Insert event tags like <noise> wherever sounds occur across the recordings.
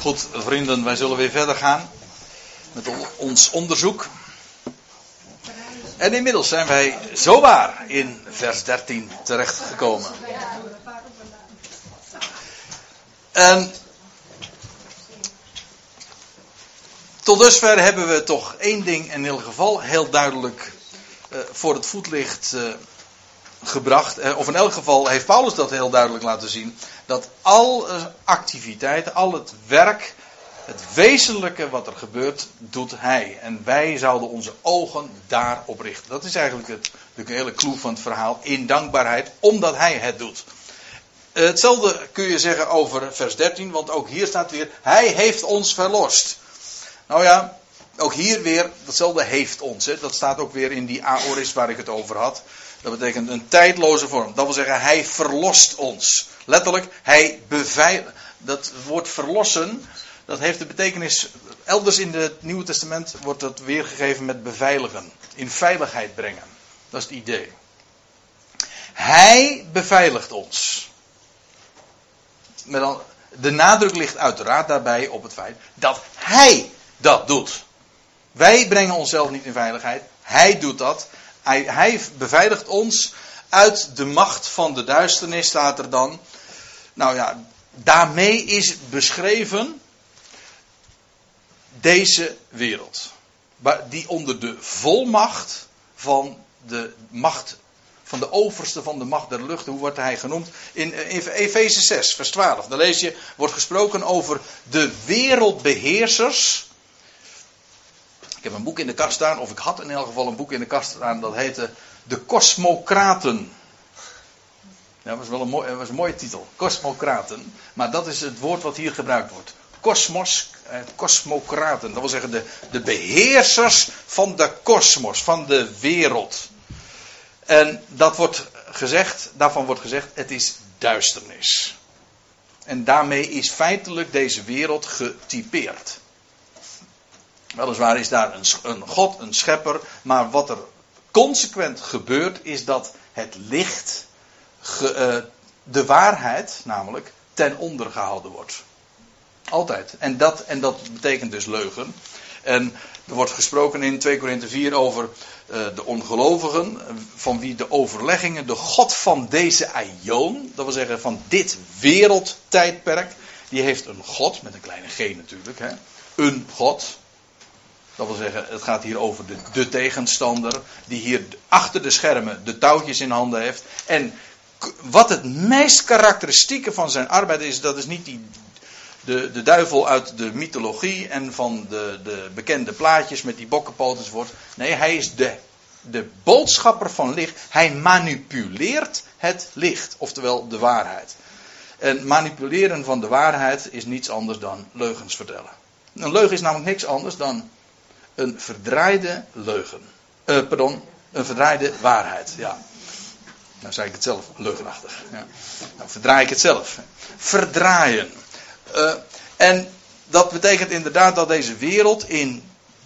Goed, vrienden, wij zullen weer verder gaan met ons onderzoek. En inmiddels zijn wij zowaar in vers 13 terechtgekomen. En tot dusver hebben we toch één ding in ieder geval heel duidelijk uh, voor het voetlicht uh, gebracht. Uh, of in elk geval heeft Paulus dat heel duidelijk laten zien. Dat al activiteiten, al het werk het wezenlijke wat er gebeurt, doet hij. En wij zouden onze ogen daarop richten. Dat is eigenlijk het, de hele clue van het verhaal. In dankbaarheid, omdat hij het doet. Hetzelfde kun je zeggen over vers 13, want ook hier staat weer: Hij heeft ons verlost. Nou ja, ook hier weer, datzelfde heeft ons. Hè. Dat staat ook weer in die aoris waar ik het over had. Dat betekent een tijdloze vorm. Dat wil zeggen, hij verlost ons. Letterlijk, hij beveiligt. Dat woord verlossen, dat heeft de betekenis, elders in het Nieuwe Testament wordt dat weergegeven met beveiligen. In veiligheid brengen. Dat is het idee. Hij beveiligt ons. Met dan, de nadruk ligt uiteraard daarbij op het feit dat hij dat doet. Wij brengen onszelf niet in veiligheid. Hij doet dat. Hij, hij beveiligt ons uit de macht van de duisternis, staat er dan. Nou ja, daarmee is beschreven deze wereld. Die onder de volmacht van de macht, van de overste van de macht der lucht, hoe wordt hij genoemd? In, in Efeze 6, vers 12. Daar lees je, wordt gesproken over de wereldbeheersers. Ik heb een boek in de kast staan, of ik had in elk geval een boek in de kast staan, dat heette De Cosmocraten. Ja, dat was wel een, mooi, was een mooie titel. Cosmocraten. Maar dat is het woord wat hier gebruikt wordt kosmos, eh, kosmocraten. Dat wil zeggen de, de beheersers van de kosmos, van de wereld. En dat wordt gezegd, daarvan wordt gezegd, het is duisternis. En daarmee is feitelijk deze wereld getypeerd. Weliswaar is daar een, een God, een schepper, maar wat er consequent gebeurt is dat het licht, ge, uh, de waarheid namelijk, ten onder gehouden wordt. Altijd. En dat, en dat betekent dus leugen. En er wordt gesproken in 2 Korinthe 4 over uh, de ongelovigen, van wie de overleggingen, de God van deze aion, dat wil zeggen van dit wereldtijdperk, die heeft een God, met een kleine g natuurlijk, hè, een God. Dat wil zeggen, het gaat hier over de, de tegenstander, die hier achter de schermen de touwtjes in handen heeft. En wat het meest karakteristieke van zijn arbeid is, dat is niet die de, de duivel uit de mythologie en van de, de bekende plaatjes met die bokkenpoot enzovoort. Nee, hij is de, de boodschapper van licht. Hij manipuleert het licht, oftewel de waarheid. En manipuleren van de waarheid is niets anders dan leugens vertellen. Een leugen is namelijk niks anders dan een verdraaide leugen. Uh, pardon, een verdraaide waarheid. Ja. Nou zei ik het zelf, leugenachtig. Ja. Nou verdraai ik het zelf. Verdraaien. Uh, en dat betekent inderdaad dat deze wereld in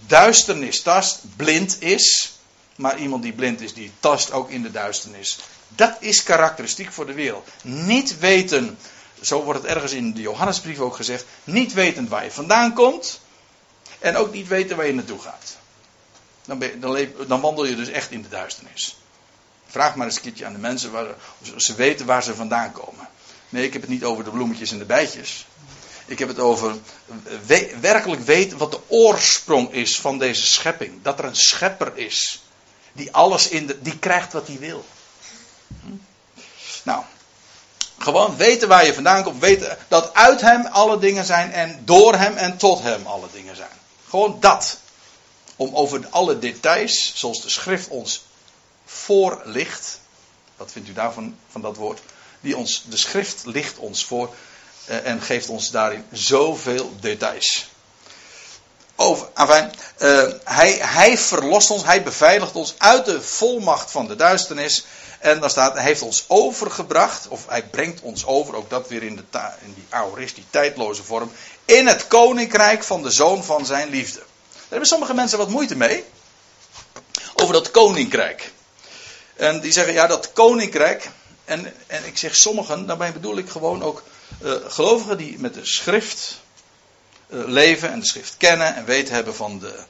duisternis tast, blind is. Maar iemand die blind is, die tast ook in de duisternis. Dat is karakteristiek voor de wereld. Niet weten, zo wordt het ergens in de Johannesbrief ook gezegd, niet weten waar je vandaan komt. En ook niet weten waar je naartoe gaat. Dan, ben dan, dan wandel je dus echt in de duisternis. Vraag maar eens een keertje aan de mensen waar, of ze weten waar ze vandaan komen. Nee, ik heb het niet over de bloemetjes en de bijtjes. Ik heb het over werkelijk weten wat de oorsprong is van deze schepping. Dat er een schepper is. Die alles in de, die krijgt wat hij wil. Hm? Nou, gewoon weten waar je vandaan komt. Weten dat uit hem alle dingen zijn en door hem en tot hem alle dingen zijn. Gewoon dat. Om over alle details, zoals de schrift ons voorlicht. Wat vindt u daarvan, van dat woord? Die ons, de schrift ligt ons voor eh, en geeft ons daarin zoveel details. Over, enfin, uh, hij, hij verlost ons, hij beveiligt ons uit de volmacht van de duisternis. En dan staat, hij heeft ons overgebracht, of hij brengt ons over, ook dat weer in, de in die aorist, die tijdloze vorm, in het koninkrijk van de zoon van zijn liefde. Daar hebben sommige mensen wat moeite mee. Over dat koninkrijk. En die zeggen, ja, dat koninkrijk. En, en ik zeg sommigen, daarbij bedoel ik gewoon ook uh, gelovigen die met de schrift leven en de schrift kennen en weten hebben van, de,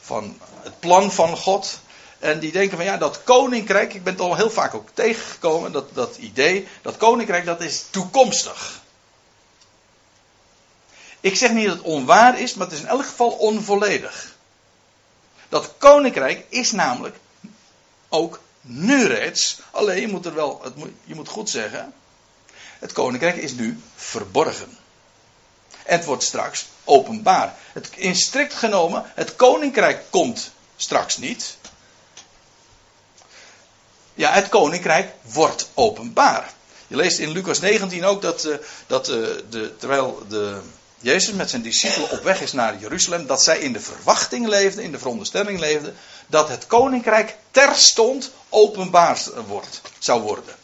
van het plan van God. En die denken van ja, dat koninkrijk, ik ben het al heel vaak ook tegengekomen, dat, dat idee, dat koninkrijk dat is toekomstig. Ik zeg niet dat het onwaar is, maar het is in elk geval onvolledig. Dat koninkrijk is namelijk ook nu reeds, alleen je moet er wel, het je moet goed zeggen, het koninkrijk is nu verborgen. En het wordt straks openbaar. Het, in strikt genomen, het koninkrijk komt straks niet. Ja, het koninkrijk wordt openbaar. Je leest in Lucas 19 ook dat, uh, dat uh, de, terwijl de, Jezus met zijn discipelen op weg is naar Jeruzalem, dat zij in de verwachting leefden, in de veronderstelling leefden, dat het koninkrijk terstond openbaar wordt, zou worden.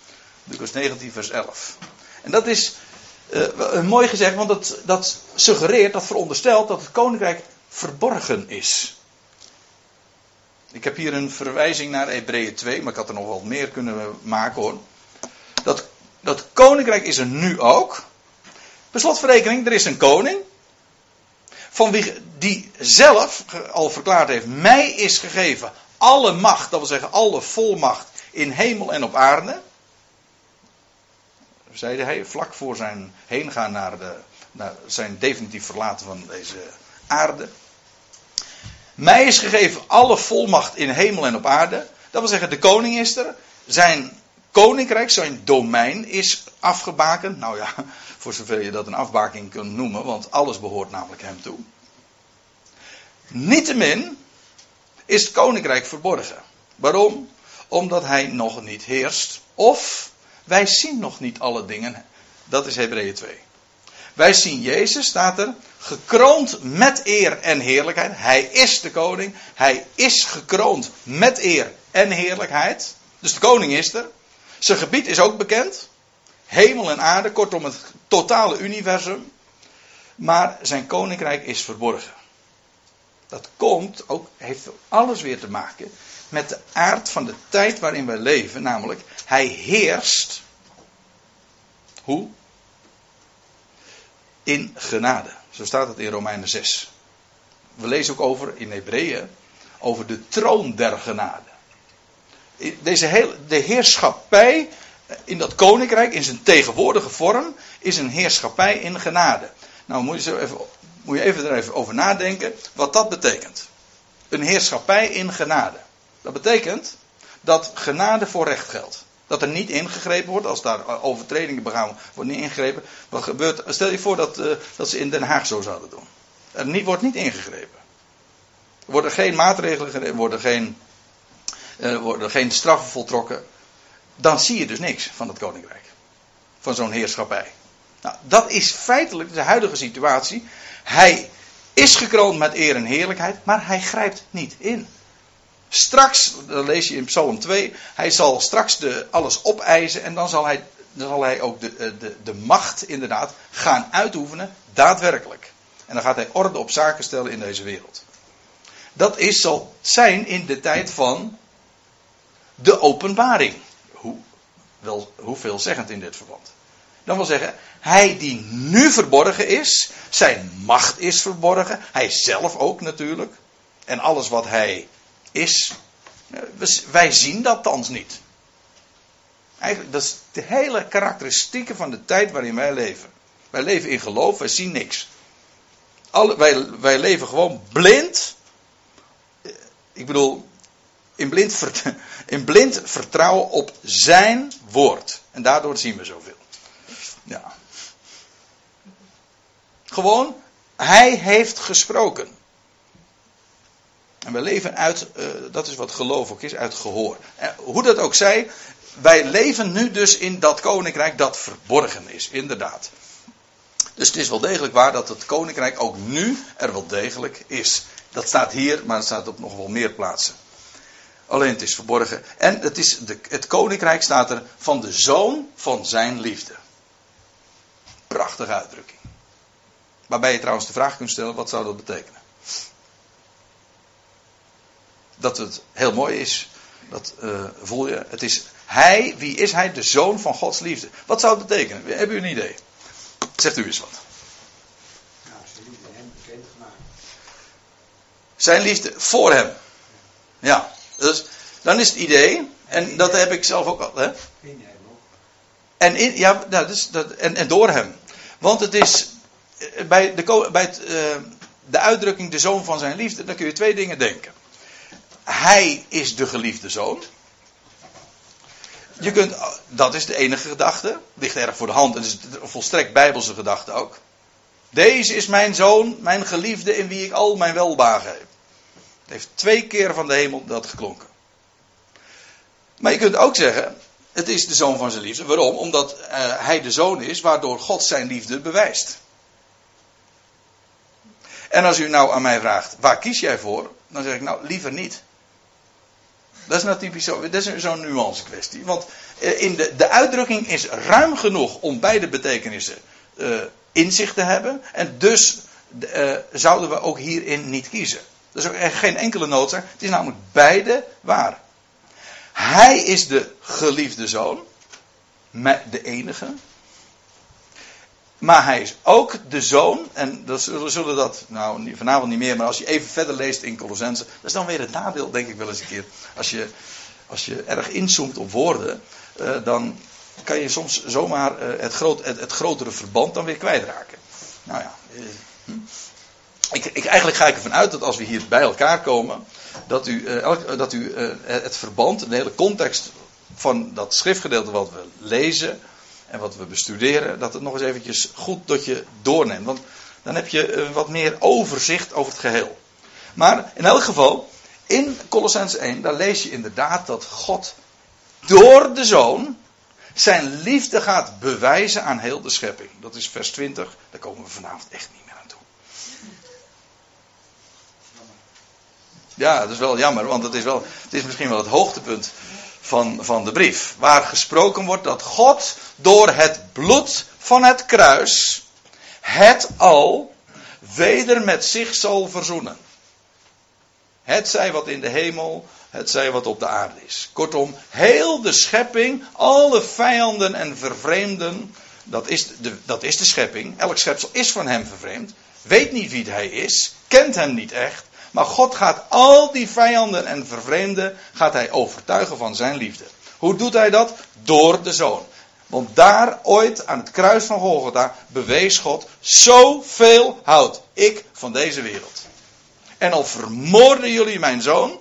Lucas 19, vers 11. En dat is uh, mooi gezegd, want dat, dat suggereert, dat veronderstelt dat het koninkrijk verborgen is. Ik heb hier een verwijzing naar Hebreeën 2, maar ik had er nog wel meer kunnen maken hoor. Dat, dat koninkrijk is er nu ook. Beslotverrekening, er is een koning. Van wie die zelf al verklaard heeft: Mij is gegeven alle macht, dat wil zeggen alle volmacht in hemel en op aarde. Zeide hij vlak voor zijn heen gaan naar, de, naar zijn definitief verlaten van deze aarde. Mij is gegeven alle volmacht in hemel en op aarde. Dat wil zeggen, de koning is er. Zijn koninkrijk, zijn domein is afgebakend. Nou ja, voor zover je dat een afbaking kunt noemen, want alles behoort namelijk hem toe. Niettemin is het koninkrijk verborgen. Waarom? Omdat hij nog niet heerst. Of wij zien nog niet alle dingen. Dat is Hebreeën 2. Wij zien Jezus, staat er, gekroond met eer en heerlijkheid. Hij is de koning. Hij is gekroond met eer en heerlijkheid. Dus de koning is er. Zijn gebied is ook bekend. Hemel en aarde, kortom het totale universum. Maar zijn koninkrijk is verborgen. Dat komt ook, heeft alles weer te maken met de aard van de tijd waarin wij leven. Namelijk, hij heerst. Hoe? In genade. Zo staat het in Romeinen 6. We lezen ook over in Hebreeën over de troon der genade. Deze hele, de heerschappij in dat koninkrijk, in zijn tegenwoordige vorm, is een heerschappij in genade. Nou moet je, even, moet je even er even over nadenken wat dat betekent. Een heerschappij in genade. Dat betekent dat genade voor recht geldt. Dat er niet ingegrepen wordt, als daar overtredingen begaan wordt niet ingegrepen. Wat gebeurt, stel je voor dat, uh, dat ze in Den Haag zo zouden doen. Er niet, wordt niet ingegrepen. Er worden geen maatregelen worden geen, uh, worden geen straffen voltrokken dan zie je dus niks van het koninkrijk. Van zo'n heerschappij. Nou, dat is feitelijk de huidige situatie. Hij is gekroond met eer en heerlijkheid, maar hij grijpt niet in. Straks, dan lees je in Psalm 2, hij zal straks de, alles opeisen en dan zal hij, dan zal hij ook de, eh, de, de macht inderdaad gaan uitoefenen, daadwerkelijk. En dan gaat hij orde op zaken stellen in deze wereld. Dat is, zal zijn in de tijd van de openbaring hoe, wel, hoeveelzeggend in dit verband. Dan wil zeggen, hij die nu verborgen is, zijn macht is verborgen, hij zelf ook natuurlijk. En alles wat hij is, wij zien dat thans niet. Eigenlijk, dat is de hele karakteristieke van de tijd waarin wij leven. Wij leven in geloof, wij zien niks. Alle, wij, wij leven gewoon blind. Ik bedoel, in blind, <laughs> in blind vertrouwen op zijn woord. En daardoor zien we zoveel. Ja. Gewoon, hij heeft gesproken. En we leven uit, uh, dat is wat geloof ook is, uit gehoor. En hoe dat ook zij, wij leven nu dus in dat koninkrijk dat verborgen is, inderdaad. Dus het is wel degelijk waar dat het koninkrijk ook nu er wel degelijk is. Dat staat hier, maar het staat op nog wel meer plaatsen. Alleen het is verborgen. En het, is de, het koninkrijk staat er van de zoon van zijn liefde. Prachtige uitdrukking. Waarbij je trouwens de vraag kunt stellen: wat zou dat betekenen? Dat het heel mooi is. Dat uh, voel je. Het is hij, wie is hij? De zoon van Gods liefde. Wat zou het betekenen? Hebben u een idee? Zegt u eens wat. Zijn liefde. Zijn liefde voor hem. Ja, dus dan is het idee, en dat heb ik zelf ook al. Hè? In hem ook. En, ja, nou, dus dat, en, en door hem. Want het is eh, bij, de, bij het, eh, de uitdrukking de zoon van zijn liefde, dan kun je twee dingen denken. Hij is de geliefde zoon. Je kunt, dat is de enige gedachte. Ligt erg voor de hand. Het is een volstrekt bijbelse gedachte ook. Deze is mijn zoon, mijn geliefde, in wie ik al mijn welbagen heb. Het heeft twee keer van de hemel dat geklonken. Maar je kunt ook zeggen, het is de zoon van zijn liefde. Waarom? Omdat eh, hij de zoon is waardoor God zijn liefde bewijst. En als u nou aan mij vraagt, waar kies jij voor? Dan zeg ik nou, liever niet. Dat is nou typisch zo, dat is zo'n nuance kwestie. Want eh, in de, de uitdrukking is ruim genoeg om beide betekenissen eh, in zich te hebben. En dus eh, zouden we ook hierin niet kiezen. Dat is ook echt geen enkele noodzaak. Het is namelijk beide waar. Hij is de geliefde zoon. De enige. Maar hij is ook de zoon. En we zullen dat, nou vanavond niet meer. Maar als je even verder leest in Colossense. Dat is dan weer het nadeel, denk ik wel eens een keer. Als je, als je erg inzoomt op woorden. eh, dan kan je soms zomaar eh, het, groot, het, grotere verband dan weer kwijtraken. Nou ja. eh, hm. Ik, ik, eigenlijk ga ik ervan uit dat als we hier bij elkaar komen, dat u, elk- dat u het verband, de hele context van dat schriftgedeelte wat we lezen en wat we bestuderen, dat het nog eens eventjes goed tot je doorneemt. Want dan heb je eh, wat meer overzicht over het geheel. Maar in elk geval, in Colossens 1, daar lees je inderdaad dat God door de Zoon zijn liefde gaat bewijzen aan heel de schepping. Dat is vers 20, daar komen we vanavond echt niet meer aan toe. Ja, dat is wel jammer, want het is, wel, het is misschien wel het hoogtepunt van, van de brief. Waar gesproken wordt dat God door het bloed van het kruis het al weder met zich zal verzoenen. Het zij wat in de hemel, het zij wat op de aarde is. Kortom, heel de schepping, alle vijanden en vervreemden, dat is de, dat is de schepping. Elk schepsel is van hem vervreemd, weet niet wie hij is, kent hem niet echt. Maar God gaat al die vijanden en vervreemden, gaat hij overtuigen van zijn liefde. Hoe doet hij dat? Door de zoon. Want daar ooit aan het kruis van Golgotha bewees God, zoveel houd ik van deze wereld. En al vermoorden jullie mijn zoon,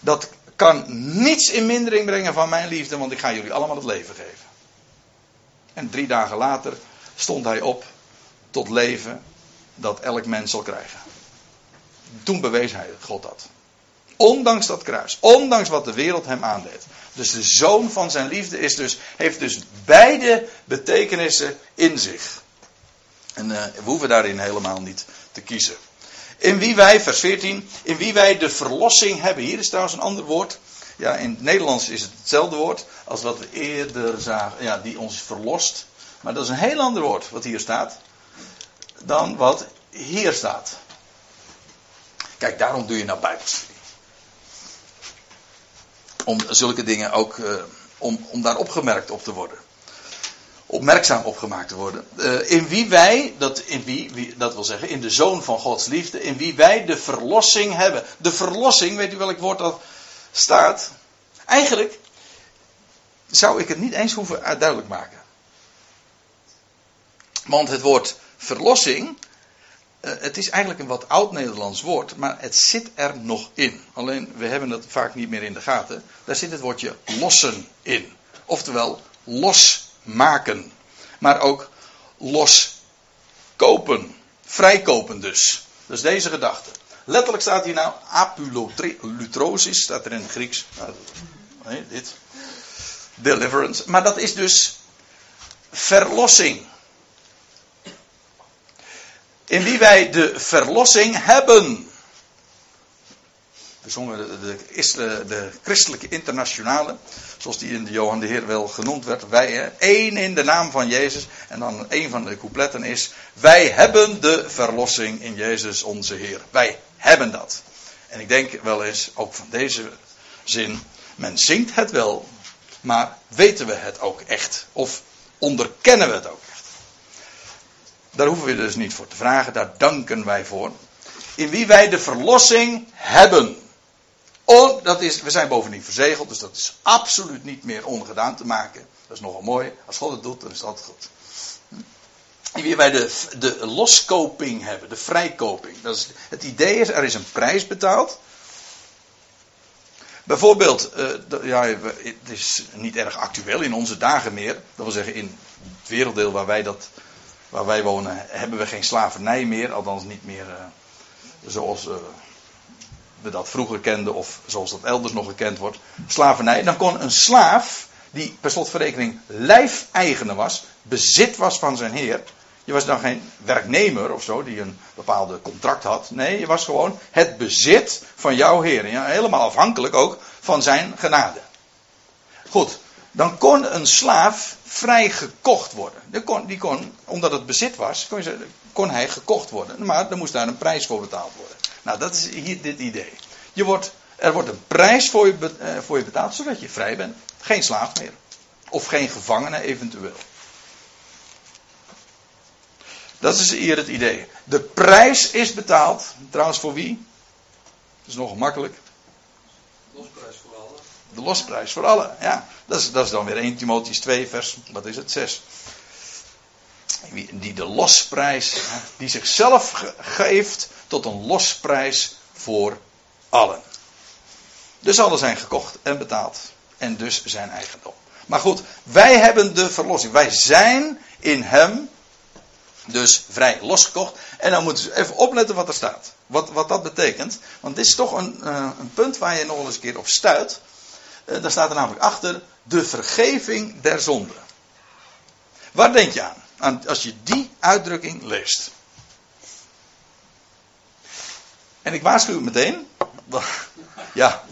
dat kan niets in mindering brengen van mijn liefde, want ik ga jullie allemaal het leven geven. En drie dagen later stond hij op tot leven dat elk mens zal krijgen. Toen bewees hij God dat. Ondanks dat kruis. Ondanks wat de wereld hem aandeed. Dus de zoon van zijn liefde is dus, heeft dus beide betekenissen in zich. En eh, we hoeven daarin helemaal niet te kiezen. In wie wij, vers 14, in wie wij de verlossing hebben. Hier is trouwens een ander woord. Ja, in het Nederlands is het hetzelfde woord als wat we eerder zagen. Ja, die ons verlost. Maar dat is een heel ander woord wat hier staat. Dan wat hier staat. Kijk, daarom doe je nou bijbelstudie. Om zulke dingen ook, eh, om, om daar opgemerkt op te worden. Opmerkzaam opgemaakt te worden. Eh, in wie wij, dat, in wie, wie, dat wil zeggen, in de zoon van Gods liefde, in wie wij de verlossing hebben. De verlossing, weet u welk woord dat staat? Eigenlijk zou ik het niet eens hoeven duidelijk maken. Want het woord verlossing, eh, het is eigenlijk een wat oud-Nederlands woord, maar het zit er nog in. Alleen we hebben het vaak niet meer in de gaten. Daar zit het woordje lossen in. Oftewel losmaken. Maar ook loskopen. Vrijkopen dus. Dus deze gedachte. Letterlijk staat hier nou apulotrosis, staat er in het Grieks. Nou, nee, dit. Deliverance. Maar dat is dus verlossing. In wie wij de verlossing hebben. We zongen de, de, de, christelijke internationale, zoals die in de Johan de Heer wel genoemd werd. Wij, één in de naam van Jezus. En dan een van de coupletten is: Wij hebben de verlossing in Jezus onze Heer. Wij hebben dat. En ik denk wel eens, ook van deze zin, men zingt het wel, maar weten we het ook echt? Of onderkennen we het ook? Daar hoeven we dus niet voor te vragen, daar danken wij voor. In wie wij de verlossing hebben. Oh, dat is, we zijn bovendien verzegeld, dus dat is absoluut niet meer ongedaan te maken. Dat is nogal mooi. Als God het doet, dan is altijd goed. In wie wij de, de loskoping hebben, de vrijkoping. Dat is, het idee is, er is een prijs betaald. Bijvoorbeeld, uh, ja, het is niet erg actueel in onze dagen meer. Dat wil zeggen, in het werelddeel waar wij, dat, waar wij wonen, hebben we geen slavernij meer. Althans niet meer uh, zoals uh, we dat vroeger kenden of zoals dat elders nog gekend wordt. Slavernij. Dan kon een slaaf, die per slotverrekening lijfeigenaar was, bezit was van zijn heer. Je was dan geen werknemer of zo die een bepaalde contract had. Nee, je was gewoon het bezit van jouw Heer. Ja, helemaal afhankelijk ook van zijn genade. Goed, dan kon een slaaf vrij gekocht worden. Die kon, die kon omdat het bezit was, kon, hij gekocht worden. Maar er moest daar een prijs voor betaald worden. Nou, dat is hier dit idee. Je wordt, er wordt een prijs voor je, eh, voor je betaald, zodat je vrij bent. Geen slaaf meer. Of geen gevangene eventueel. Dat is hier het idee. De prijs is betaald. Trouwens, voor wie? Dat is nog makkelijk. Losprijs. De losprijs voor allen. Ja, dat is, dat is dan weer 1 Timotheus 2, vers, wat is het, 6. Die de losprijs, die zichzelf geeft tot een losprijs voor allen. Dus allen zijn gekocht en betaald. En dus zijn eigendom. Maar goed, wij hebben de verlossing. Wij zijn in hem dus vrij losgekocht. En dan moeten ze even opletten wat er staat. Wat, wat dat betekent. Want dit is toch een, uh, een punt waar je nog eens een keer op stuit. Uh, daar staat er namelijk achter de vergeving der zonde. Waar denk je aan? Als je die uitdrukking leest. En ik waarschuw meteen. ja,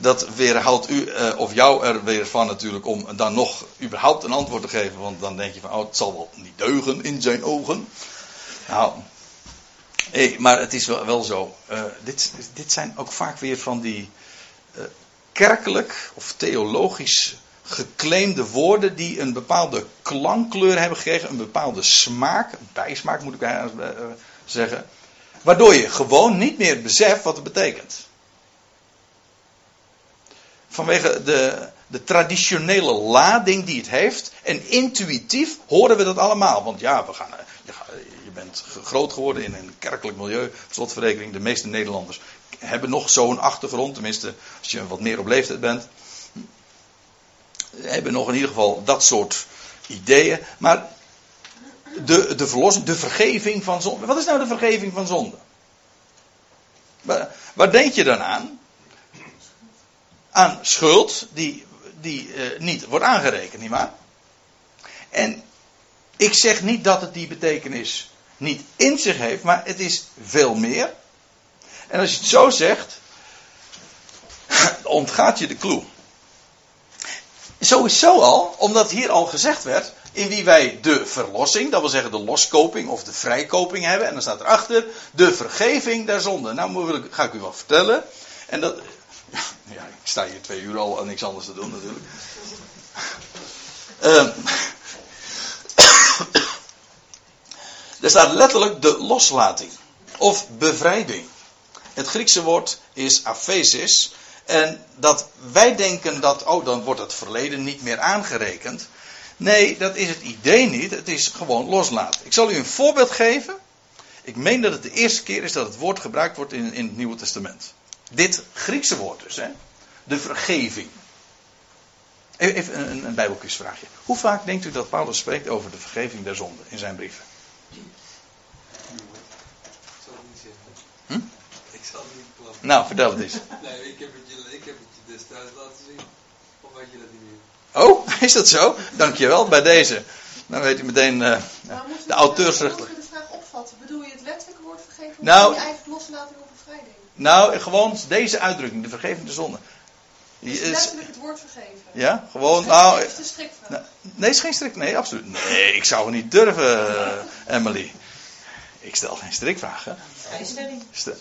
dat weerhoudt u uh, of jou er weer van natuurlijk om dan nog überhaupt een antwoord te geven. Want dan denk je van, oh, het zal wel niet deugen in zijn ogen. Nou, hey, maar het is wel, wel zo. Uh, dit, dit zijn ook vaak weer van die kerkelijk of theologisch geclaimde woorden die een bepaalde klankkleur hebben gekregen, een bepaalde smaak, bijsmaak moet ik eigenlijk zeggen. Waardoor je gewoon niet meer beseft wat het betekent vanwege de, de traditionele lading die het heeft. En intuïtief horen we dat allemaal. Want ja, we gaan, je, je bent groot geworden in een kerkelijk milieu. Slotverrekening, de meeste Nederlanders hebben nog zo'n achtergrond. Tenminste, als je wat meer op leeftijd bent. Hebben nog in ieder geval dat soort ideeën. Maar de, de verlossing, de vergeving van zonde. Wat is nou de vergeving van zonde? Waar, denk je dan aan? aan schuld die, die uh, niet wordt aangerekend, nietwaar? En ik zeg niet dat het die betekenis niet in zich heeft, maar het is veel meer. En als je het zo zegt, <clears throat> ontgaat je de clue. Sowieso al, omdat hier al gezegd werd, in wie wij de verlossing, dat wil zeggen de loskoping of de vrijkoping hebben. En dan staat erachter de vergeving der zonde. Nou ga ik u wat vertellen. En dat, <laughs> ja, ik sta hier twee uur al en niks anders te doen natuurlijk. Uh, <coughs> er staat letterlijk de loslating. Of bevrijding. Het Griekse woord is aphesis. En dat wij denken dat, oh, dan wordt het verleden niet meer aangerekend. Nee, dat is het idee niet. Het is gewoon loslaten. Ik zal u een voorbeeld geven. Ik meen dat het de eerste keer is dat het woord gebruikt wordt in, in het Nieuwe Testament. Dit Griekse woord dus, hè? de vergeving. Even een, een bijbelquizvraagje. Hoe vaak denkt u dat Paulus spreekt over de vergeving der zonde in zijn brieven? Ik zal het niet zeggen. Hm? Ik zal het niet klappen. Nou, vertel het eens. <laughs> Nee, ik heb het je, ik heb het je destijds laten zien. Of weet je dat niet meer? Oh, <laughs> is dat zo? Dankjewel, bij deze. Dan weet u meteen uh, de auteursrecht. Hoe moet je de vraag opvatten? Bedoel je het letterlijke woord vergeven? Of Nou- je eigenlijk loslaten of bevrijding? Nou, gewoon deze uitdrukking, de vergeving der zonde. Die Dus is- letterlijk het woord vergeven. ja, gewoon, nou, Het is een strikvraag. nou, nee, is geen strik, nee, absoluut. Nee, ik zou het niet durven, eh, <laughs> Emily. Ik stel geen strikvragen. Stel-.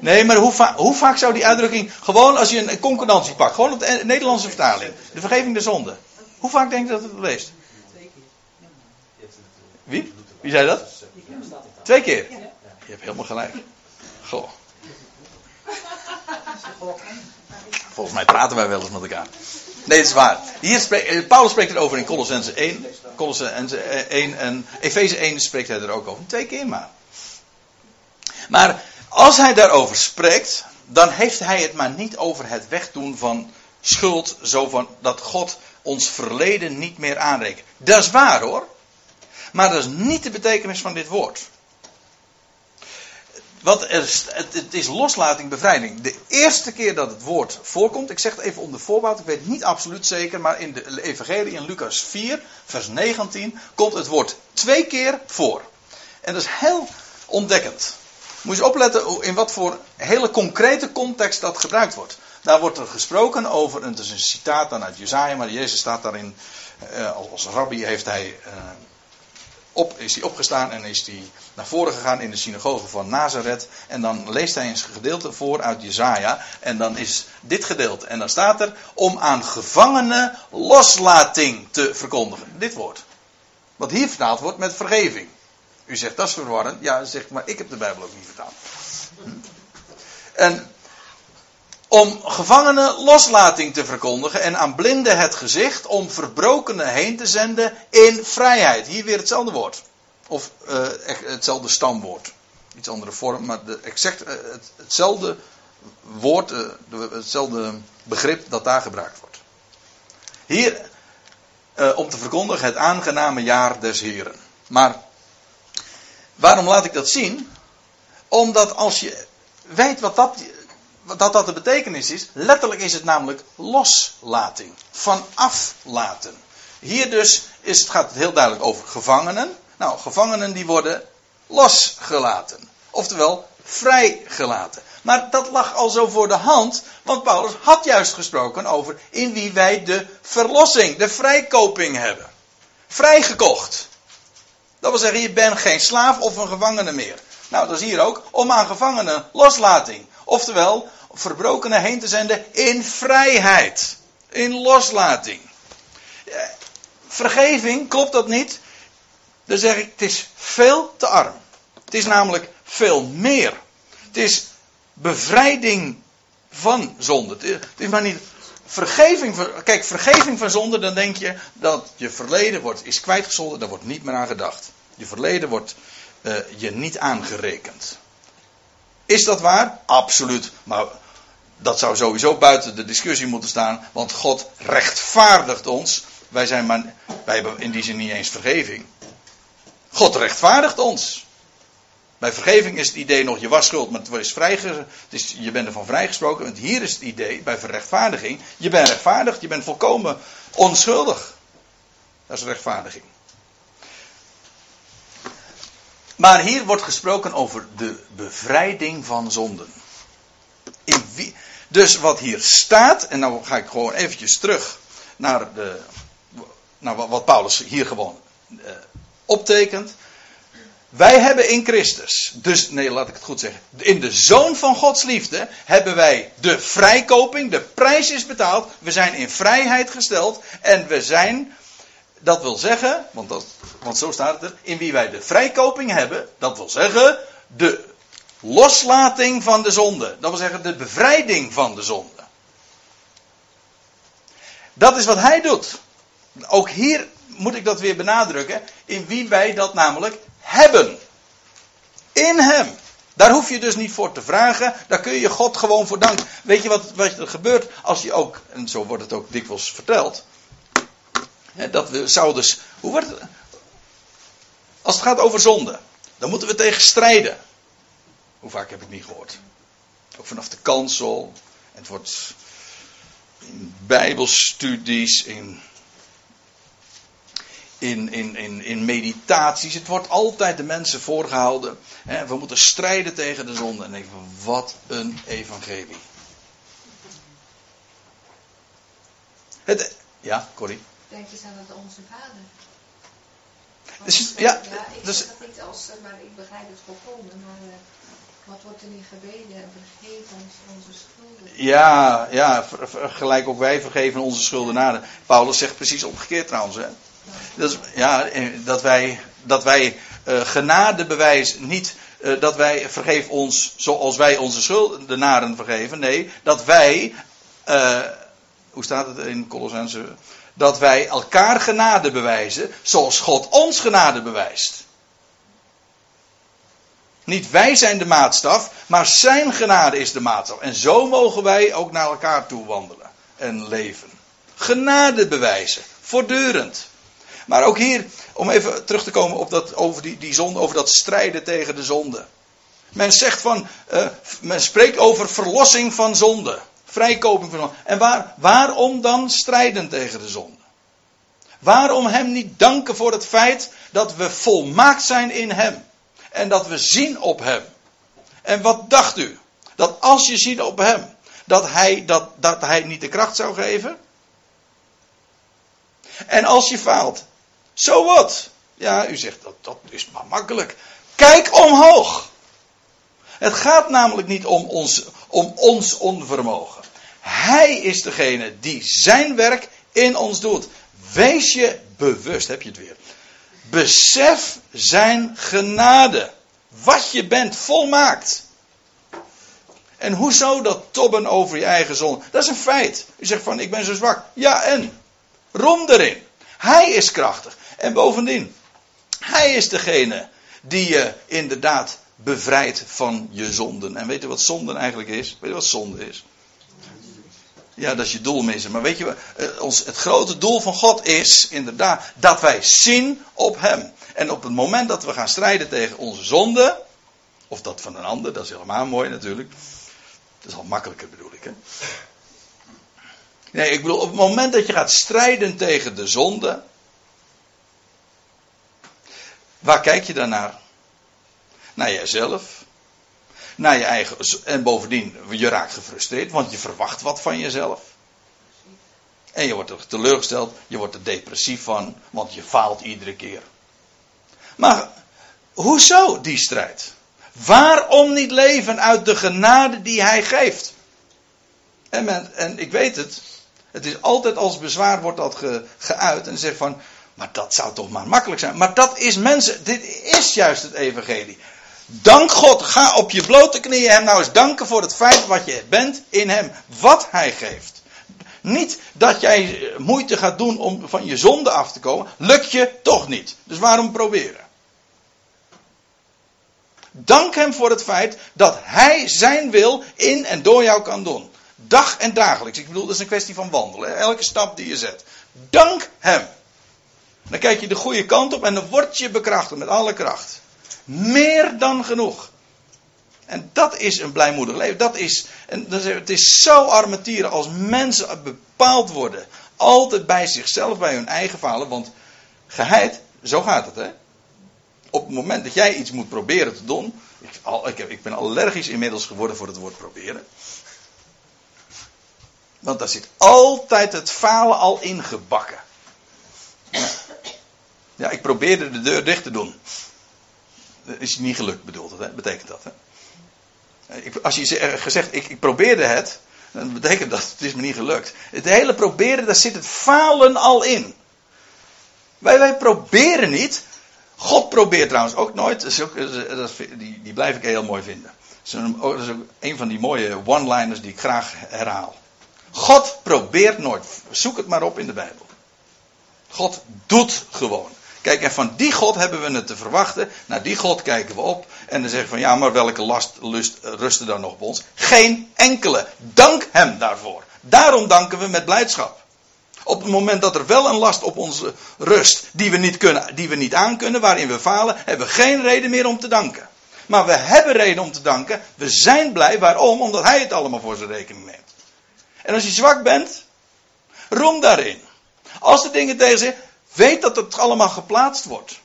Nee, maar hoe, va- hoe vaak zou die uitdrukking, gewoon als je een concordantie pakt, gewoon op de eh, Nederlandse vertaling, de vergeving der zonde. Hoe vaak denk je dat het leest? Twee keer. Wie? Wie Wie zei dat? Twee keer? Je hebt helemaal gelijk. Goh. <laughs> Volgens mij praten wij wel eens met elkaar. Nee, dat is waar. Hier spreekt, eh, Paulus spreekt erover in Colossense 1. Colossense 1 en Efeze 1 spreekt hij er ook over. Twee keer maar. Maar als hij daarover spreekt, dan heeft hij het maar niet over het wegdoen van schuld. Zo van dat God ons verleden niet meer aanrekent. Dat is waar hoor. Maar dat is niet de betekenis van dit woord. Wat er, het, het is loslating, bevrijding. De eerste keer dat het woord voorkomt, ik zeg het even onder voorbeeld, ik weet niet absoluut zeker, maar in de Evangelie in Lucas 4, vers 19, komt het woord twee keer voor. En dat is heel ontdekkend. Moet je opletten in wat voor hele concrete context dat gebruikt wordt. Daar wordt er gesproken over, en het is een citaat dan uit Jezaja, maar Jezus staat daarin, eh, als rabbi heeft hij eh, op, is hij opgestaan en is hij naar voren gegaan in de synagoge van Nazareth. En dan leest hij een gedeelte voor uit Jezaja. En dan is dit gedeelte. En dan staat er om aan gevangenen loslating te verkondigen. Dit woord. Wat hier vertaald wordt met vergeving. U zegt dat is verwarrend. Ja, zegt maar ik heb de Bijbel ook niet vertaald. Hm. En om gevangenen loslating te verkondigen en aan blinden het gezicht, om verbrokenen heen te zenden in vrijheid. Hier weer hetzelfde woord. Of uh, hetzelfde stamwoord. Iets andere vorm, maar de, exact het, hetzelfde woord, uh, hetzelfde begrip dat daar gebruikt wordt. Hier om te verkondigen het aangename jaar des Heren. Maar waarom laat ik dat zien? Omdat als je weet wat dat dat dat de betekenis is. Letterlijk is het namelijk loslating. Vanaf laten. Hier dus is, het gaat het heel duidelijk over gevangenen. Nou, gevangenen die worden losgelaten. Oftewel, vrijgelaten. Maar dat lag al zo voor de hand, want Paulus had juist gesproken over in wie wij de verlossing, de vrijkoping hebben. Vrijgekocht. Dat wil zeggen, je bent geen slaaf of een gevangene meer. Nou, dat is hier ook om aan gevangenen loslating. Oftewel, verbrokenen heen te zenden in vrijheid. In loslating. Vergeving, klopt dat niet? Dan zeg ik, het is veel te arm. Het is namelijk veel meer. Het is bevrijding van zonde. Het is maar niet vergeving kijk, vergeving van zonde, dan denk je dat je verleden wordt, is kwijtgescholden, daar wordt niet meer aan gedacht. Je verleden wordt uh, je niet aangerekend. Is dat waar? Absoluut. Maar dat zou sowieso buiten de discussie moeten staan, want God rechtvaardigt ons. Wij, zijn maar, wij hebben in die zin niet eens vergeving. God rechtvaardigt ons. Bij vergeving is het idee nog, je was schuld, maar het is vrij, is, je bent ervan vrijgesproken. Want hier is het idee, bij verrechtvaardiging, je bent rechtvaardigd, je bent volkomen onschuldig. Dat is rechtvaardiging. Maar hier wordt gesproken over de bevrijding van zonden. Dus wat hier staat, en dan ga ik gewoon eventjes terug naar, de, wat Paulus hier gewoon uh, optekent. Wij hebben in Christus, dus nee, laat ik het goed zeggen. In de zoon van Gods liefde hebben wij de vrijkoping, de prijs is betaald. We zijn in vrijheid gesteld en we zijn, dat wil zeggen, want, dat, want zo staat het er, in wie wij de vrijkoping hebben, dat wil zeggen, de loslating van de zonde. Dat wil zeggen de bevrijding van de zonde. Dat is wat hij doet. Ook hier moet ik dat weer benadrukken. In wie wij dat namelijk hebben. In hem. Daar hoef je dus niet voor te vragen. Daar kun je God gewoon voor danken. Weet je wat, wat er gebeurt als je ook, en zo wordt het ook dikwijls verteld. Dat we zouden. Dus, hoe wordt? Als het gaat over zonde, dan moeten we tegen strijden. Hoe vaak heb ik niet gehoord? Ook vanaf de kansel. Het wordt in bijbelstudies, in, in, in, in, in meditaties. Het wordt altijd de mensen voorgehouden. Hè, we moeten strijden tegen de zonde. En van, wat een evangelie. Het, ja, Corrie? Denk eens aan het Onze Vader. Dus, ja, ja, ik dus, dat niet als, maar ik begrijp het volkomen. Maar, uh, wat wordt er niet gebeden? Vergeef ons onze schulden. Ja, ja, gelijk ook wij vergeven onze schuldenaren. Paulus zegt precies omgekeerd trouwens. Hè? Dat, is, ja, dat wij, dat wij uh, genadebewijs niet uh, dat wij vergeef ons zoals wij onze schuldenaren vergeven. Nee, dat wij, uh, hoe staat het in Colossense? Dat wij elkaar genade bewijzen zoals God ons genade bewijst. Niet wij zijn de maatstaf, maar zijn genade is de maatstaf. En zo mogen wij ook naar elkaar toe wandelen en leven. Genade bewijzen, voortdurend. Maar ook hier, om even terug te komen op dat, over die, die zonde, over dat strijden tegen de zonde. Men zegt van, uh, men spreekt over verlossing van zonde. Vrijkoping van. En waar, waarom dan strijden tegen de zonde? Waarom hem niet danken voor het feit dat we volmaakt zijn in hem? En dat we zien op hem. En wat dacht u? Dat als je ziet op hem, dat hij, dat, dat hij niet de kracht zou geven? En als je faalt, zo wat? Ja, u zegt dat, dat is maar makkelijk. Kijk omhoog. Het gaat namelijk niet om ons, om ons onvermogen. Hij is degene die zijn werk in ons doet. Wees je bewust, heb je het weer. Besef zijn genade. Wat je bent, volmaakt. En hoezo dat tobben over je eigen zonde? Dat is een feit. U zegt van, ik ben zo zwak. Ja, en? Rom erin. Hij is krachtig. En bovendien, hij is degene die je inderdaad bevrijdt van je zonden. En weet je wat zonden eigenlijk is? Weet je wat zonde is? Ja, dat is je doel missen. Maar weet je, eh, ons, het grote doel van God is inderdaad dat wij zien op Hem. En op het moment dat we gaan strijden tegen onze zonde, of dat van een ander, dat is helemaal mooi natuurlijk. Dat is al makkelijker bedoel ik. Hè? Nee, ik bedoel, op het moment dat je gaat strijden tegen de zonde, waar kijk je dan naar? Naar jezelf, naar je eigen. En bovendien, je raakt gefrustreerd, want je verwacht wat van jezelf. En je wordt er teleurgesteld, je wordt er depressief van, want je faalt iedere keer. Maar hoezo die strijd? Waarom niet leven uit de genade die hij geeft? En, en ik weet het, het is altijd als bezwaar wordt dat ge, geuit en zegt van, maar dat zou toch maar makkelijk zijn. Maar dat is mensen, dit is juist het evangelie. Dank God. Ga op je blote knieën hem nou eens danken voor het feit wat je bent in hem. Wat hij geeft. Niet dat jij moeite gaat doen om van je zonde af te komen. Lukt je toch niet. Dus waarom proberen? Dank hem voor het feit dat hij zijn wil in en door jou kan doen. Dag en dagelijks. Ik bedoel, dat is een kwestie van wandelen. Elke stap die je zet. Dank hem. Dan kijk je de goede kant op en dan word je bekrachtigd met alle kracht. Meer dan genoeg. En dat is een blijmoedig leven. Dat is, en het is zo armetieren als mensen bepaald worden. Altijd bij zichzelf, bij hun eigen falen. Want geheid, zo gaat het hè. Op het moment dat jij iets moet proberen te doen. Ik, al, ik, heb, ik ben allergisch inmiddels geworden voor het woord proberen. Want daar zit altijd het falen al ingebakken. Ja. ja, ik probeerde de deur dicht te doen is niet gelukt, bedoelt het, hè? betekent dat. Hè? Als je gezegd, ik, ik probeerde het, dan betekent dat het is me niet gelukt. Het hele proberen, daar zit het falen al in. Wij, wij proberen niet. God probeert trouwens ook nooit. Dat ook, dat die, die blijf ik heel mooi vinden. Dat is, dat ook een van die mooie one-liners die ik graag herhaal. God probeert nooit. Zoek het maar op in de Bijbel. God doet gewoon. Kijk, en van die God hebben we het te verwachten. Naar die God kijken we op. En dan zeggen we van ja, maar welke last lust, rustte dan nog op ons? Geen enkele. Dank hem daarvoor. Daarom danken we met blijdschap. Op het moment dat er wel een last op ons rust, die we niet, kunnen, die we niet aankunnen, waarin we falen, hebben we geen reden meer om te danken. Maar we hebben reden om te danken. We zijn blij. Waarom? Omdat hij het allemaal voor zijn rekening neemt. En als je zwak bent, roem daarin. Als de dingen tegen zich, Weet dat het allemaal geplaatst wordt.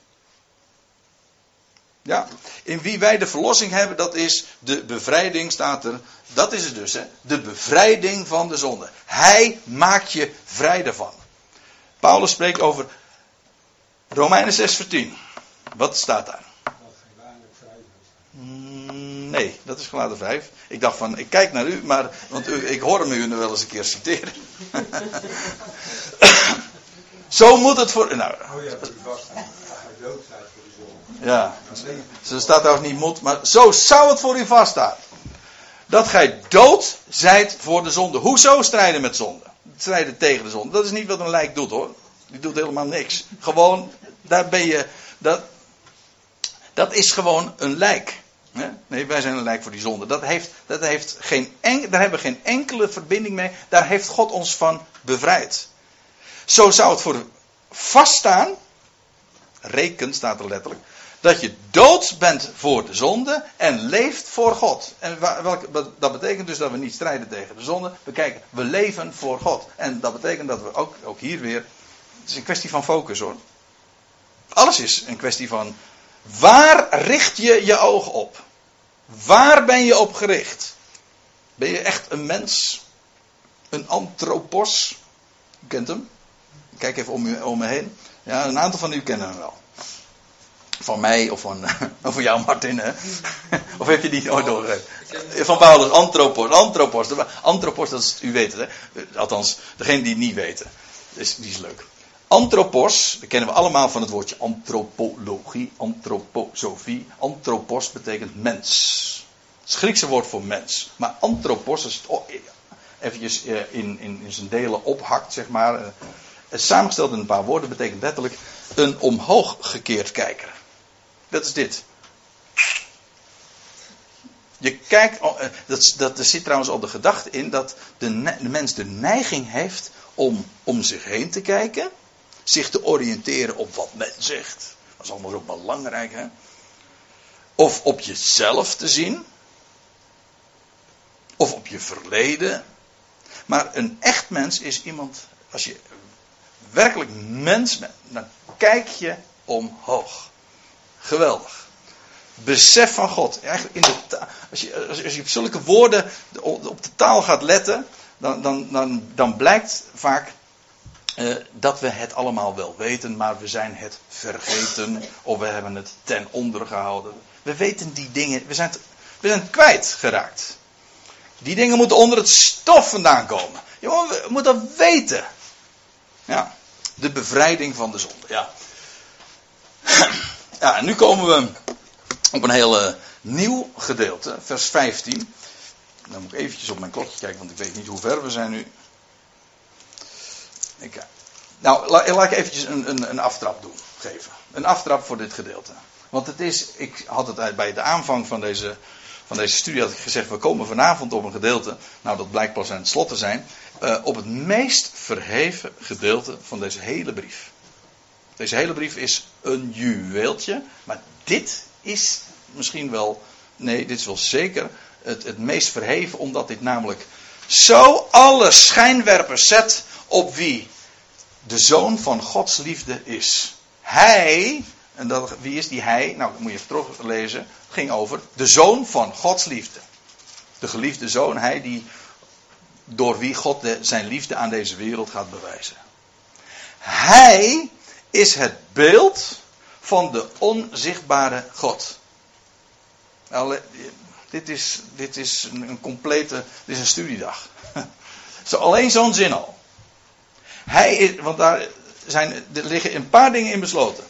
Ja, in wie wij de verlossing hebben, dat is de bevrijding, staat er. Dat is het dus, hè? De bevrijding van de zonde. Hij maakt je vrij daarvan. Paulus spreekt over Romeinen 6, vers 10. Wat staat daar? Mm, nee, dat is geladen 5. Ik dacht van, ik kijk naar u, maar, want u, ik hoor hem u nu wel eens een keer citeren. <laughs> Zo moet het voor. Nou, oh ja, vast dood voor de Ja, ze staat trouwens niet moet, maar zo zou het voor u vaststaan. Dat gij dood zijt voor de zonde. Hoezo strijden met zonde? Strijden tegen de zonde. Dat is niet wat een lijk doet hoor. Die doet helemaal niks. Gewoon, daar ben je. Dat, dat is gewoon een lijk. Nee, wij zijn een lijk voor die zonde. Dat heeft, dat heeft geen en, daar hebben we geen enkele verbinding mee. Daar heeft God ons van bevrijd. Zo zou het voor vaststaan. Reken staat er letterlijk. Dat je dood bent voor de zonde en leeft voor God. En dat betekent dus dat we niet strijden tegen de zonde. We kijken, we leven voor God. En dat betekent dat we ook, ook hier weer. Het is een kwestie van focus hoor. Alles is een kwestie van. Waar richt je je oog op? Waar ben je op gericht? Ben je echt een mens? Een anthropos? U kent hem? Kijk even om, u, om me heen. Ja, een aantal van u kennen hem wel. Van mij of van, <laughs> of van jou, Martin. Hè? <laughs> Of heb je die nooit doorgegeven? Van Paulus, anthropos. Anthropos, anthropos dat is, u weet het, hè? Althans, degene die het niet weten. Dus, die is leuk. Anthropos, dat kennen we allemaal van het woordje antropologie, antroposofie. Anthropos betekent mens. Het is het Griekse woord voor mens. Maar anthropos, als het eventjes eh, in, in, in zijn delen ophakt, zeg maar. Samengesteld in een paar woorden betekent letterlijk een omhoog gekeerd kijker. Dat is dit. Je kijkt, oh, eh, dat, dat, er zit trouwens al de gedachte in dat de, de mens de neiging heeft om om zich heen te kijken. Zich te oriënteren op wat men zegt. Dat is allemaal zo belangrijk, hè? Of op jezelf te zien. Of op je verleden. Maar een echt mens is iemand, als je werkelijk mens bent, dan kijk je omhoog. Geweldig. Besef van God. Eigenlijk in de als, je, als je op zulke woorden op de taal gaat letten, dan, dan, dan, dan blijkt vaak uh, dat we het allemaal wel weten, maar we zijn het vergeten of we hebben het ten onder gehouden. We weten die dingen, we zijn, we zijn kwijtgeraakt. Die dingen moeten onder het stof vandaan komen. Jongen, we moeten dat weten. Ja, de bevrijding van de zonde. Ja. Ja, en nu komen we op een heel uh, nieuw gedeelte, vers 15. Dan moet ik eventjes op mijn klokje kijken, want ik weet niet hoe ver we zijn nu. Ik, eh, nou, laat, laat ik eventjes een, een, een aftrap doen, geven. Een aftrap voor dit gedeelte. Want het is, ik had het bij de aanvang van deze, van deze studie had ik gezegd, we komen vanavond op een gedeelte, nou dat blijkt pas aan het slot te zijn, uh, op het meest verheven gedeelte van deze hele brief. Deze hele brief is een juweeltje, maar dit is misschien wel, nee, dit is wel zeker het, het meest verheven, omdat dit namelijk zo alle schijnwerpers zet op wie de zoon van Gods liefde is. Hij, en dat, wie is die hij? Nou, dat moet je even teruglezen. Het ging over de zoon van Gods liefde. De geliefde zoon, hij die door wie God de, zijn liefde aan deze wereld gaat bewijzen. Hij is het beeld van de onzichtbare God. dit is, dit is een, complete, dit is een studiedag. <laughs> Zo, alleen zo'n zin al. Hij is, want daar zijn, er liggen een paar dingen in besloten.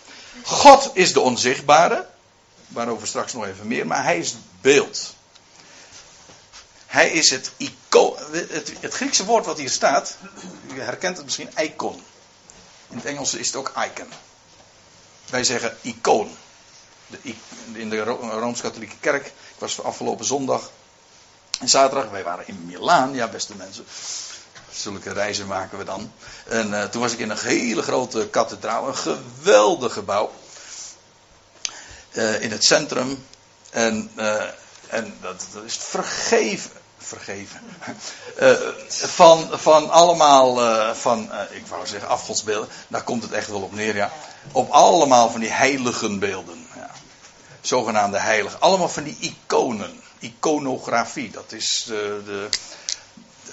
God is de onzichtbare, waarover straks nog even meer, maar hij is het beeld. Hij is het icoon. Het, het, Griekse woord wat hier staat, u herkent het misschien, icon. In het Engels is het ook icon. Wij zeggen icoon. De, in de Rooms-Katholieke Kerk, ik was afgelopen zondag en zaterdag, wij waren in Milaan, ja beste mensen. Zulke reizen maken we dan. En uh, toen was ik in een hele grote kathedraal, een geweldig gebouw. Uh, in het centrum. En, uh, en dat, dat, is vergeven. Vergeven. van, van allemaal, van, ik wou zeggen afgodsbeelden. Daar komt het echt wel op neer, ja. Op allemaal van die heiligenbeelden. Ja. Zogenaamde heiligen. Allemaal van die iconen. Iconografie. Dat is de, de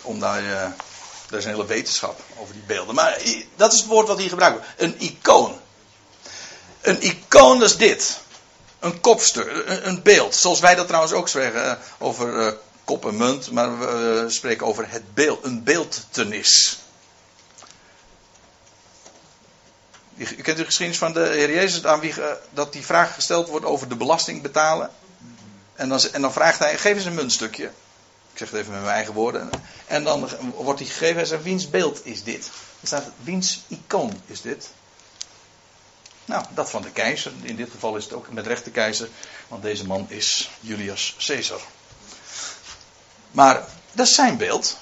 om daar er is een hele wetenschap over die beelden. Maar dat is het woord wat hier gebruikt wordt. Een icoon. Een icoon is dit. Een kopstuk, een, een, beeld. Zoals wij dat trouwens ook zeggen eh, over uh, kop en munt. Maar we uh, spreken over het beeld, een beeldtenis. U kent de geschiedenis van de Heer Jezus aan wie eh, dat die vraag gesteld wordt over de belasting betalen. En dan, en dan vraagt hij, geef eens een muntstukje. Ik zeg het even met mijn eigen woorden. En dan wordt hij gegeven, hij zegt, wiens beeld is dit? Er staat, wiens icoon is dit? Nou, dat van de keizer. In dit geval is het ook met recht keizer, want deze man is Julius Caesar. Maar dat is zijn beeld.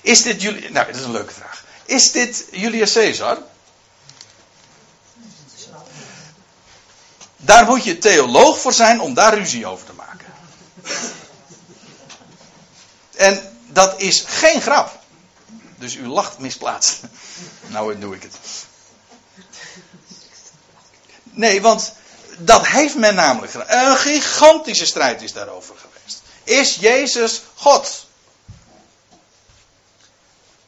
Is dit Julius. Nou, dat is een leuke vraag. Is dit Julius Caesar? Daar moet je theoloog voor zijn om daar ruzie over te maken. En dat is geen grap. Dus u lacht misplaatst. Nou, doe ik het. Nee, want dat heeft men namelijk gedaan. Een gigantische strijd is daarover geweest. Is Jezus God?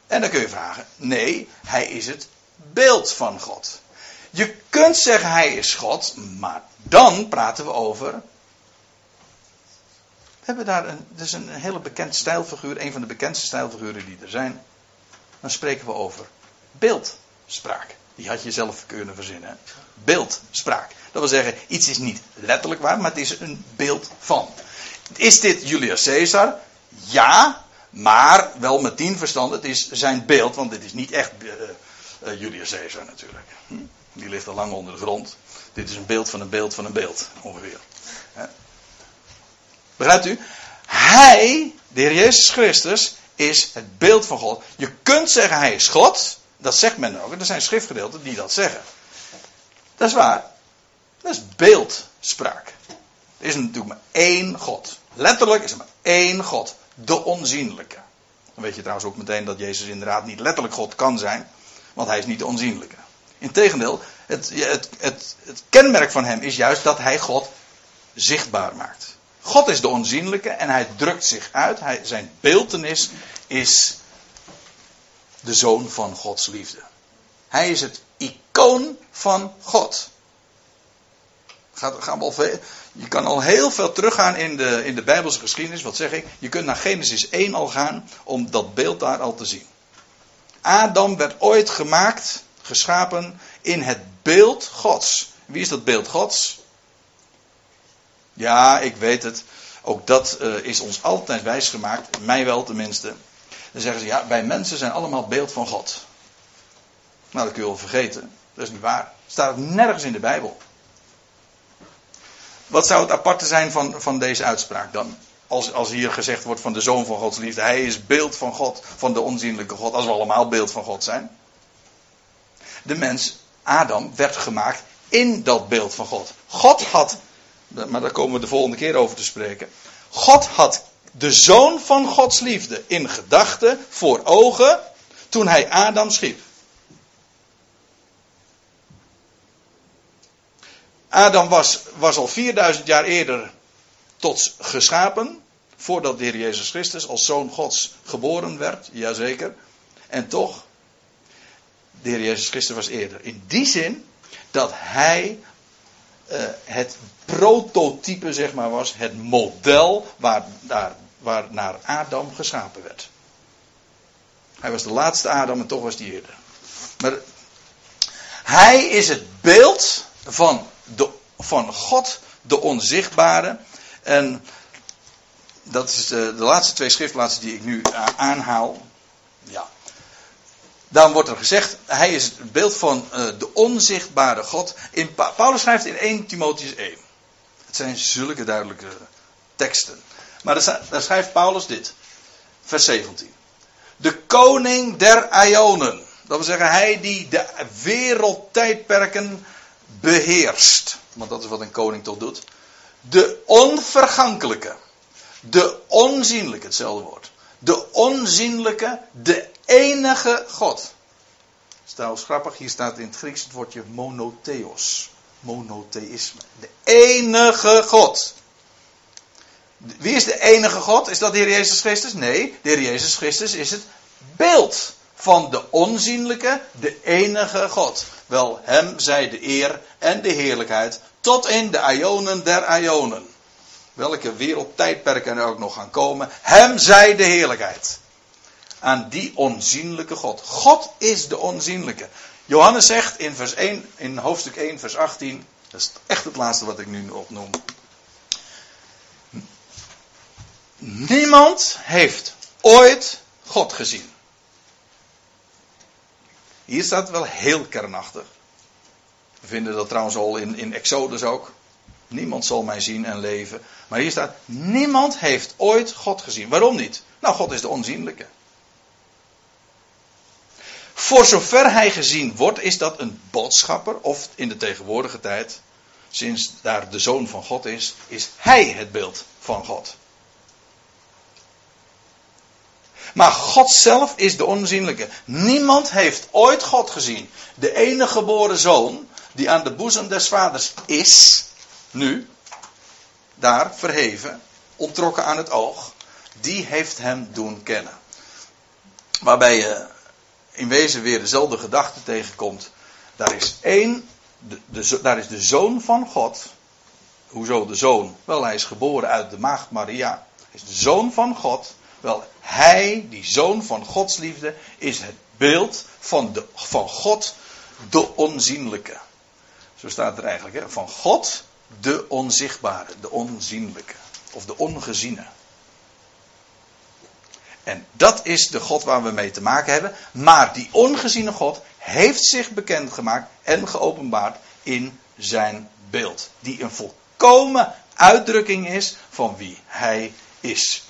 En dan kun je vragen: nee, hij is het beeld van God. Je kunt zeggen hij is God, maar dan praten we over. We hebben daar een, is een hele bekend stijlfiguur, een van de bekendste stijlfiguren die er zijn. Dan spreken we over beeldspraak. Die had je zelf kunnen verzinnen. Beeldspraak. Dat wil zeggen, iets is niet letterlijk waar, maar het is een beeld van. Is dit Julius Caesar? Ja, maar wel met tien verstand. Het is zijn beeld, want dit is niet echt uh, uh, Julius Caesar natuurlijk. Hm? Die ligt al lang onder de grond. Dit is een beeld van een beeld van een beeld, ongeveer. Begrijpt u? Hij, de Heer Jezus Christus, is het beeld van God. Je kunt zeggen hij is God. Dat zegt men ook. Er zijn schriftgedeelten die dat zeggen. Dat is waar. Dat is beeldspraak. Is natuurlijk maar één God. Letterlijk is er maar één God. De onzienlijke. Dan weet je trouwens ook meteen dat Jezus inderdaad niet letterlijk God kan zijn. Want hij is niet de onzienlijke. Integendeel, het, het, het, kenmerk van hem is juist dat hij God zichtbaar maakt. God is de onzienlijke en hij drukt zich uit. Hij, zijn beeltenis is de zoon van Gods liefde. Hij is het icoon van God. Gaat, gaan we al veel, je kan al heel veel teruggaan in de, in de Bijbelse geschiedenis. Wat zeg ik? Je kunt naar Genesis 1 al gaan om dat beeld daar al te zien. Adam werd ooit gemaakt, geschapen in het beeld Gods. Wie is dat beeld Gods? Ja, ik weet het. Ook dat uh, is ons altijd wijsgemaakt, mij wel tenminste. Dan zeggen ze, ja, wij mensen zijn allemaal beeld van God. Nou, dat kun je wel vergeten. Dat is niet waar. Staat nergens in de Bijbel. Wat zou het aparte zijn van, van deze uitspraak dan? Als, als hier gezegd wordt van de zoon van Gods liefde. Hij is beeld van God, van de onzienlijke God. Als we allemaal beeld van God zijn. De mens, Adam, werd gemaakt in dat beeld van God. God had, maar daar komen we de volgende keer over te spreken. God had de zoon van Gods liefde in gedachten, voor ogen, toen hij Adam schiep. Adam was, was al 4000 jaar eerder tot geschapen, voordat de Heer Jezus Christus als zoon Gods geboren werd, jazeker. En toch, de Heer Jezus Christus was eerder. In die zin dat hij uh, het prototype, zeg maar, was, het model waar, daar, waar naar Adam geschapen werd. Hij was de laatste Adam en toch was hij eerder. Maar hij is het beeld van van God, de onzichtbare. En dat is de, de laatste twee schriftplaatsen die ik nu aanhaal. Ja. Daarom wordt er gezegd, hij is het beeld van uh, de onzichtbare God. In, Paulus schrijft in 1 Timotheus 1. Het zijn zulke duidelijke teksten. Maar daar schrijft Paulus dit. Vers 17. De koning der Ionen. Dat wil zeggen, hij die de wereldtijdperken beheerst. Want dat is wat een koning toch doet. De onvergankelijke. De onzienlijke, hetzelfde woord. De onzienlijke, de enige God. Dat is grappig, hier staat in het Grieks het woordje monotheos. Monotheïsme. De enige God. Wie is de enige God? Is dat de Heer Jezus Christus? Nee, de Heer Jezus Christus is het beeld van de onzienlijke, de enige God. Wel, hem zij de eer en de heerlijkheid tot in de ionen der ionen. Welke wereldtijdperken er ook nog gaan komen, hem zij de heerlijkheid. Aan die onzienlijke God. God is de onzienlijke. Johannes zegt in, vers 1, in hoofdstuk 1, vers 18. Dat is echt het laatste wat ik nu opnoem. Niemand heeft ooit God gezien. Hier staat wel heel kernachtig. We vinden dat trouwens al in, in Exodus ook. Niemand zal mij zien en leven. Maar hier staat, niemand heeft ooit God gezien. Waarom niet? Nou, God is de onzienlijke. Voor zover hij gezien wordt, is dat een boodschapper, of in de tegenwoordige tijd, sinds daar de zoon van God is, is hij het beeld van God. Maar God zelf is de onzienlijke. Niemand heeft ooit God gezien. De enige geboren zoon, die aan de boezem des vaders is, nu, daar verheven, ontrokken aan het oog, die heeft hem doen kennen. Waarbij je in wezen weer dezelfde gedachte tegenkomt. Daar is één, daar is de zoon van God. Hoezo de zoon? Wel, hij is geboren uit de maagd Maria. Hij is de zoon van God. Wel, hij, die zoon van Gods liefde, is het beeld van, de, van God, de onzienlijke. Zo staat er eigenlijk, hè? van God, de onzichtbare, de onzienlijke. Of de ongeziene. En dat is de God waar we mee te maken hebben. Maar die ongeziene God heeft zich bekendgemaakt en geopenbaard in zijn beeld. Die een volkomen uitdrukking is van wie hij is.